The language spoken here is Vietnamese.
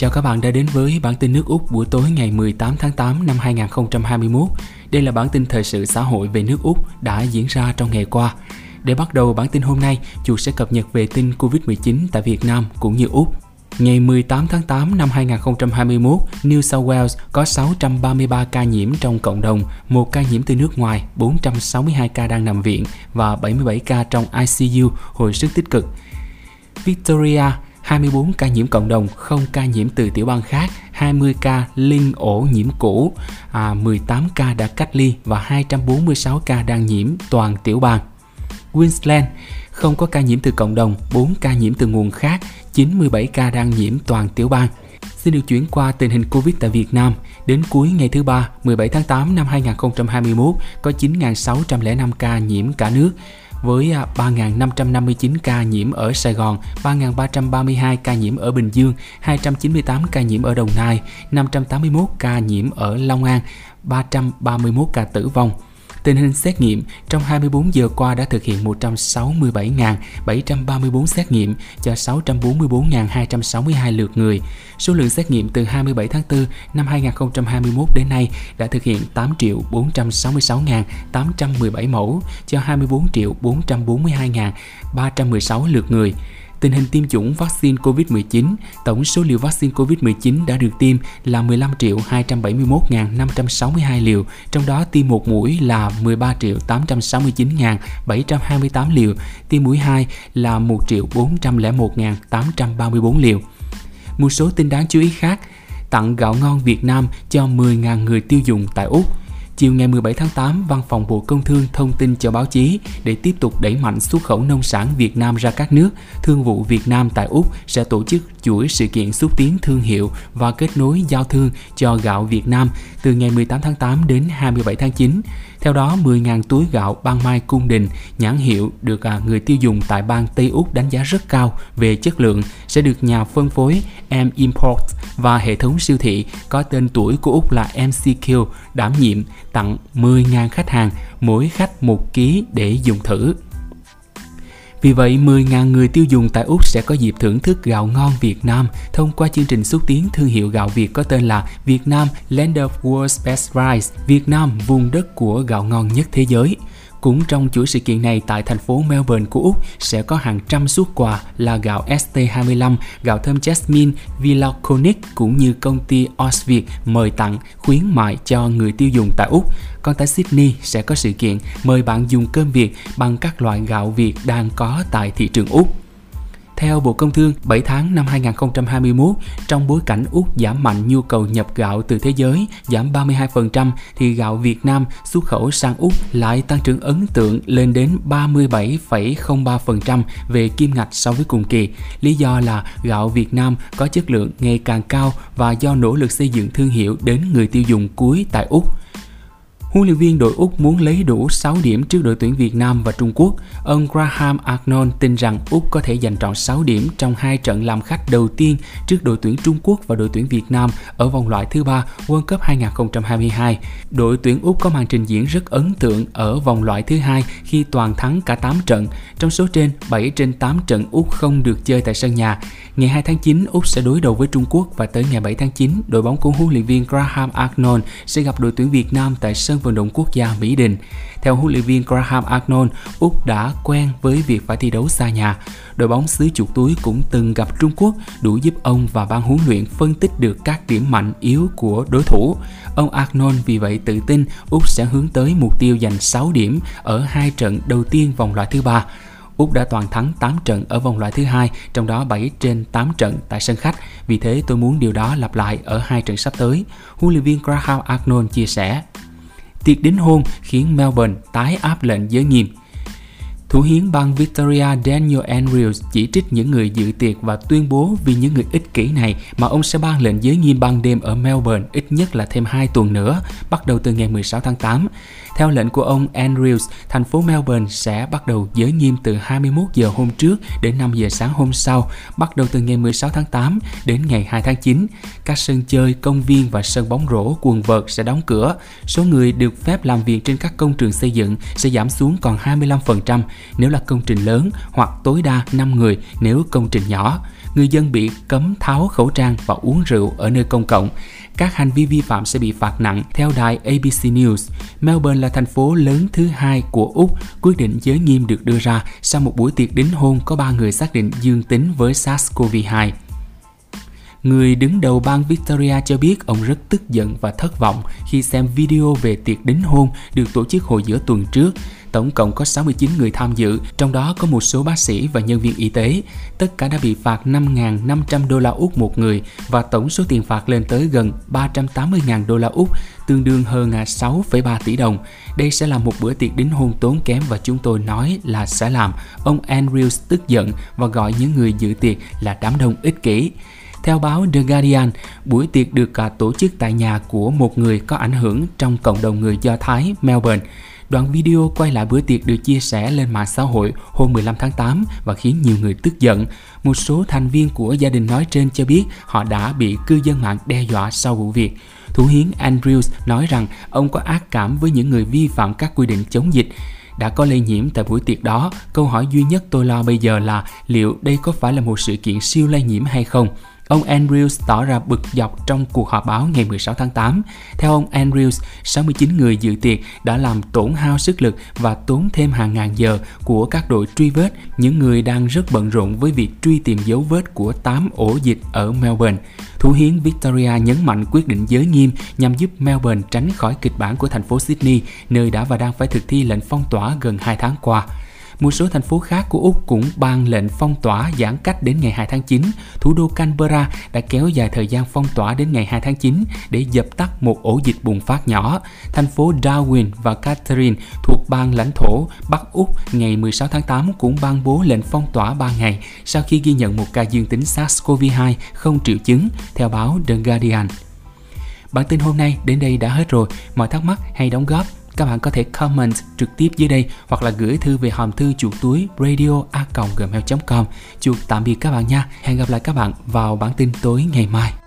Chào các bạn đã đến với bản tin nước Úc buổi tối ngày 18 tháng 8 năm 2021. Đây là bản tin thời sự xã hội về nước Úc đã diễn ra trong ngày qua. Để bắt đầu bản tin hôm nay, chủ sẽ cập nhật về tin Covid-19 tại Việt Nam cũng như Úc. Ngày 18 tháng 8 năm 2021, New South Wales có 633 ca nhiễm trong cộng đồng, một ca nhiễm từ nước ngoài, 462 ca đang nằm viện và 77 ca trong ICU hồi sức tích cực. Victoria 24 ca nhiễm cộng đồng, 0 ca nhiễm từ tiểu bang khác, 20 ca linh ổ nhiễm cũ, à, 18 ca đã cách ly và 246 ca đang nhiễm toàn tiểu bang. Queensland không có ca nhiễm từ cộng đồng, 4 ca nhiễm từ nguồn khác, 97 ca đang nhiễm toàn tiểu bang. Xin được chuyển qua tình hình Covid tại Việt Nam. Đến cuối ngày thứ ba, 17 tháng 8 năm 2021, có 9.605 ca nhiễm cả nước với à, 3.559 ca nhiễm ở Sài Gòn, 3.332 ca nhiễm ở Bình Dương, 298 ca nhiễm ở Đồng Nai, 581 ca nhiễm ở Long An, 331 ca tử vong. Tình hình xét nghiệm trong 24 giờ qua đã thực hiện 167.734 xét nghiệm cho 644.262 lượt người. Số lượng xét nghiệm từ 27 tháng 4 năm 2021 đến nay đã thực hiện 8.466.817 mẫu cho 24.442.316 lượt người. Tình hình tiêm chủng vaccine COVID-19, tổng số liều vaccine COVID-19 đã được tiêm là 15 triệu 271.562 liều, trong đó tiêm một mũi là 13 triệu 869.728 liều, tiêm mũi 2 là 1 triệu 401.834 liều. Một số tin đáng chú ý khác, tặng gạo ngon Việt Nam cho 10.000 người tiêu dùng tại Úc. Chiều ngày 17 tháng 8, Văn phòng Bộ Công Thương thông tin cho báo chí để tiếp tục đẩy mạnh xuất khẩu nông sản Việt Nam ra các nước, Thương vụ Việt Nam tại Úc sẽ tổ chức chuỗi sự kiện xúc tiến thương hiệu và kết nối giao thương cho gạo Việt Nam từ ngày 18 tháng 8 đến 27 tháng 9. Theo đó, 10.000 túi gạo ban mai cung đình nhãn hiệu được à, người tiêu dùng tại bang Tây Úc đánh giá rất cao về chất lượng sẽ được nhà phân phối M Import và hệ thống siêu thị có tên tuổi của Úc là MCQ đảm nhiệm tặng 10.000 khách hàng, mỗi khách một ký để dùng thử. Vì vậy, 10.000 người tiêu dùng tại Úc sẽ có dịp thưởng thức gạo ngon Việt Nam thông qua chương trình xúc tiến thương hiệu gạo Việt có tên là Việt Nam Land of World's Best Rice, Việt Nam vùng đất của gạo ngon nhất thế giới. Cũng trong chuỗi sự kiện này tại thành phố Melbourne của Úc sẽ có hàng trăm suất quà là gạo ST25, gạo thơm Jasmine, Vilaconic cũng như công ty Osviet mời tặng khuyến mại cho người tiêu dùng tại Úc. Còn tại Sydney sẽ có sự kiện mời bạn dùng cơm Việt bằng các loại gạo Việt đang có tại thị trường Úc. Theo Bộ Công Thương, 7 tháng năm 2021, trong bối cảnh Úc giảm mạnh nhu cầu nhập gạo từ thế giới, giảm 32%, thì gạo Việt Nam xuất khẩu sang Úc lại tăng trưởng ấn tượng lên đến 37,03% về kim ngạch so với cùng kỳ. Lý do là gạo Việt Nam có chất lượng ngày càng cao và do nỗ lực xây dựng thương hiệu đến người tiêu dùng cuối tại Úc. Huấn luyện viên đội Úc muốn lấy đủ 6 điểm trước đội tuyển Việt Nam và Trung Quốc. Ông Graham Arnold tin rằng Úc có thể giành trọn 6 điểm trong hai trận làm khách đầu tiên trước đội tuyển Trung Quốc và đội tuyển Việt Nam ở vòng loại thứ ba World Cup 2022. Đội tuyển Úc có màn trình diễn rất ấn tượng ở vòng loại thứ hai khi toàn thắng cả 8 trận. Trong số trên, 7 trên 8 trận Úc không được chơi tại sân nhà. Ngày 2 tháng 9, Úc sẽ đối đầu với Trung Quốc và tới ngày 7 tháng 9, đội bóng của huấn luyện viên Graham Arnold sẽ gặp đội tuyển Việt Nam tại sân vận động quốc gia Mỹ Đình. Theo huấn luyện viên Graham Arnold, Úc đã quen với việc phải thi đấu xa nhà. Đội bóng xứ chuột túi cũng từng gặp Trung Quốc, đủ giúp ông và ban huấn luyện phân tích được các điểm mạnh yếu của đối thủ. Ông Arnold vì vậy tự tin Úc sẽ hướng tới mục tiêu giành 6 điểm ở hai trận đầu tiên vòng loại thứ ba. Úc đã toàn thắng 8 trận ở vòng loại thứ hai, trong đó 7 trên 8 trận tại sân khách. Vì thế tôi muốn điều đó lặp lại ở hai trận sắp tới. Huấn luyện viên Graham Arnold chia sẻ. Tiệc đính hôn khiến Melbourne tái áp lệnh giới nghiêm. Thủ hiến bang Victoria Daniel Andrews chỉ trích những người dự tiệc và tuyên bố vì những người ích kỷ này mà ông sẽ ban lệnh giới nghiêm ban đêm ở Melbourne ít nhất là thêm 2 tuần nữa, bắt đầu từ ngày 16 tháng 8. Theo lệnh của ông Andrews, thành phố Melbourne sẽ bắt đầu giới nghiêm từ 21 giờ hôm trước đến 5 giờ sáng hôm sau, bắt đầu từ ngày 16 tháng 8 đến ngày 2 tháng 9. Các sân chơi, công viên và sân bóng rổ, quần vợt sẽ đóng cửa. Số người được phép làm việc trên các công trường xây dựng sẽ giảm xuống còn 25% nếu là công trình lớn hoặc tối đa 5 người nếu công trình nhỏ người dân bị cấm tháo khẩu trang và uống rượu ở nơi công cộng. Các hành vi vi phạm sẽ bị phạt nặng. Theo đài ABC News, Melbourne là thành phố lớn thứ hai của Úc. Quyết định giới nghiêm được đưa ra sau một buổi tiệc đính hôn có 3 người xác định dương tính với SARS-CoV-2. Người đứng đầu bang Victoria cho biết ông rất tức giận và thất vọng khi xem video về tiệc đính hôn được tổ chức hồi giữa tuần trước. Tổng cộng có 69 người tham dự, trong đó có một số bác sĩ và nhân viên y tế. Tất cả đã bị phạt 5.500 đô la Úc một người và tổng số tiền phạt lên tới gần 380.000 đô la Úc, tương đương hơn à, 6,3 tỷ đồng. Đây sẽ là một bữa tiệc đính hôn tốn kém và chúng tôi nói là sẽ làm. Ông Andrews tức giận và gọi những người dự tiệc là đám đông ích kỷ. Theo báo The Guardian, buổi tiệc được à, tổ chức tại nhà của một người có ảnh hưởng trong cộng đồng người Do Thái Melbourne. Đoạn video quay lại bữa tiệc được chia sẻ lên mạng xã hội hôm 15 tháng 8 và khiến nhiều người tức giận. Một số thành viên của gia đình nói trên cho biết họ đã bị cư dân mạng đe dọa sau vụ việc. Thủ hiến Andrews nói rằng ông có ác cảm với những người vi phạm các quy định chống dịch đã có lây nhiễm tại buổi tiệc đó, câu hỏi duy nhất tôi lo bây giờ là liệu đây có phải là một sự kiện siêu lây nhiễm hay không? Ông Andrews tỏ ra bực dọc trong cuộc họp báo ngày 16 tháng 8. Theo ông Andrews, 69 người dự tiệc đã làm tổn hao sức lực và tốn thêm hàng ngàn giờ của các đội truy vết, những người đang rất bận rộn với việc truy tìm dấu vết của 8 ổ dịch ở Melbourne. Thủ hiến Victoria nhấn mạnh quyết định giới nghiêm nhằm giúp Melbourne tránh khỏi kịch bản của thành phố Sydney, nơi đã và đang phải thực thi lệnh phong tỏa gần 2 tháng qua. Một số thành phố khác của Úc cũng ban lệnh phong tỏa giãn cách đến ngày 2 tháng 9. Thủ đô Canberra đã kéo dài thời gian phong tỏa đến ngày 2 tháng 9 để dập tắt một ổ dịch bùng phát nhỏ. Thành phố Darwin và Catherine thuộc bang lãnh thổ Bắc Úc ngày 16 tháng 8 cũng ban bố lệnh phong tỏa 3 ngày sau khi ghi nhận một ca dương tính SARS-CoV-2 không triệu chứng, theo báo The Guardian. Bản tin hôm nay đến đây đã hết rồi. Mọi thắc mắc hay đóng góp các bạn có thể comment trực tiếp dưới đây hoặc là gửi thư về hòm thư chuột túi radio a gmail.com. Chuột tạm biệt các bạn nha. Hẹn gặp lại các bạn vào bản tin tối ngày mai.